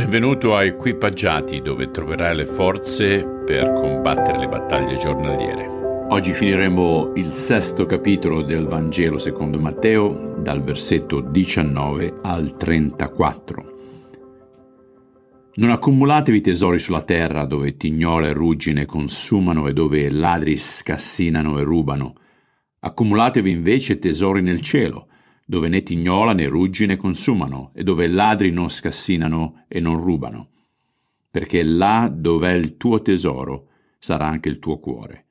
Benvenuto a Equipaggiati dove troverai le forze per combattere le battaglie giornaliere. Oggi finiremo il sesto capitolo del Vangelo secondo Matteo dal versetto 19 al 34. Non accumulatevi tesori sulla terra dove tignola e ruggine consumano e dove ladri scassinano e rubano. Accumulatevi invece tesori nel cielo dove né tignola né ruggine consumano, e dove ladri non scassinano e non rubano. Perché là dov'è il tuo tesoro sarà anche il tuo cuore.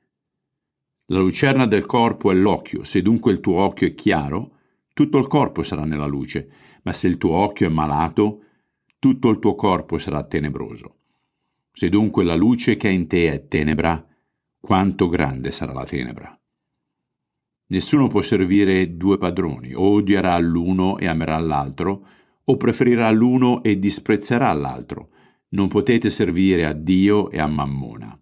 La lucerna del corpo è l'occhio, se dunque il tuo occhio è chiaro, tutto il corpo sarà nella luce, ma se il tuo occhio è malato, tutto il tuo corpo sarà tenebroso. Se dunque la luce che è in te è tenebra, quanto grande sarà la tenebra. Nessuno può servire due padroni, o odierà l'uno e amerà l'altro, o preferirà l'uno e disprezzerà l'altro. Non potete servire a Dio e a Mammona.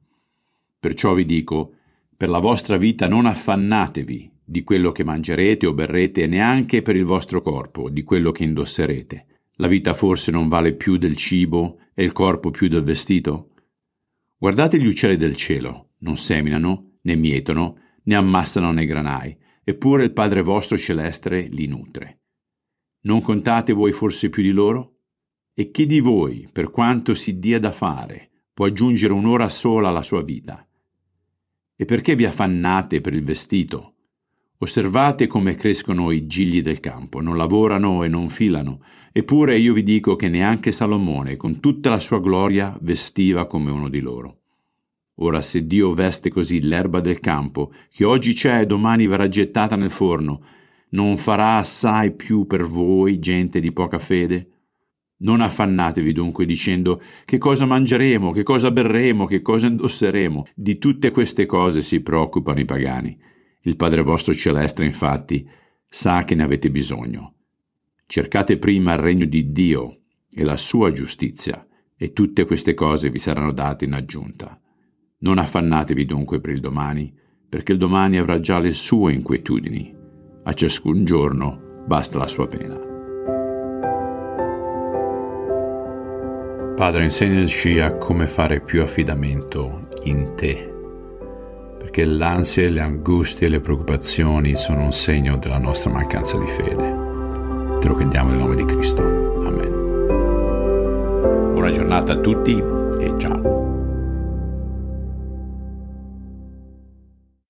Perciò vi dico, per la vostra vita non affannatevi di quello che mangerete o berrete, e neanche per il vostro corpo, di quello che indosserete. La vita forse non vale più del cibo e il corpo più del vestito? Guardate gli uccelli del cielo, non seminano, né mietono, ne ammassano nei granai, eppure il Padre vostro celeste li nutre. Non contate voi forse più di loro? E chi di voi, per quanto si dia da fare, può aggiungere un'ora sola alla sua vita? E perché vi affannate per il vestito? Osservate come crescono i gigli del campo, non lavorano e non filano, eppure io vi dico che neanche Salomone, con tutta la sua gloria, vestiva come uno di loro. Ora se Dio veste così l'erba del campo, che oggi c'è e domani verrà gettata nel forno, non farà assai più per voi, gente di poca fede? Non affannatevi dunque dicendo che cosa mangeremo, che cosa berremo, che cosa indosseremo. Di tutte queste cose si preoccupano i pagani. Il Padre vostro celeste, infatti, sa che ne avete bisogno. Cercate prima il regno di Dio e la sua giustizia, e tutte queste cose vi saranno date in aggiunta. Non affannatevi dunque per il domani, perché il domani avrà già le sue inquietudini. A ciascun giorno basta la sua pena. Padre, insegnaci a come fare più affidamento in te, perché l'ansia, le angustie e le preoccupazioni sono un segno della nostra mancanza di fede. Te lo chiediamo nel nome di Cristo. Amen. Buona giornata a tutti e ciao.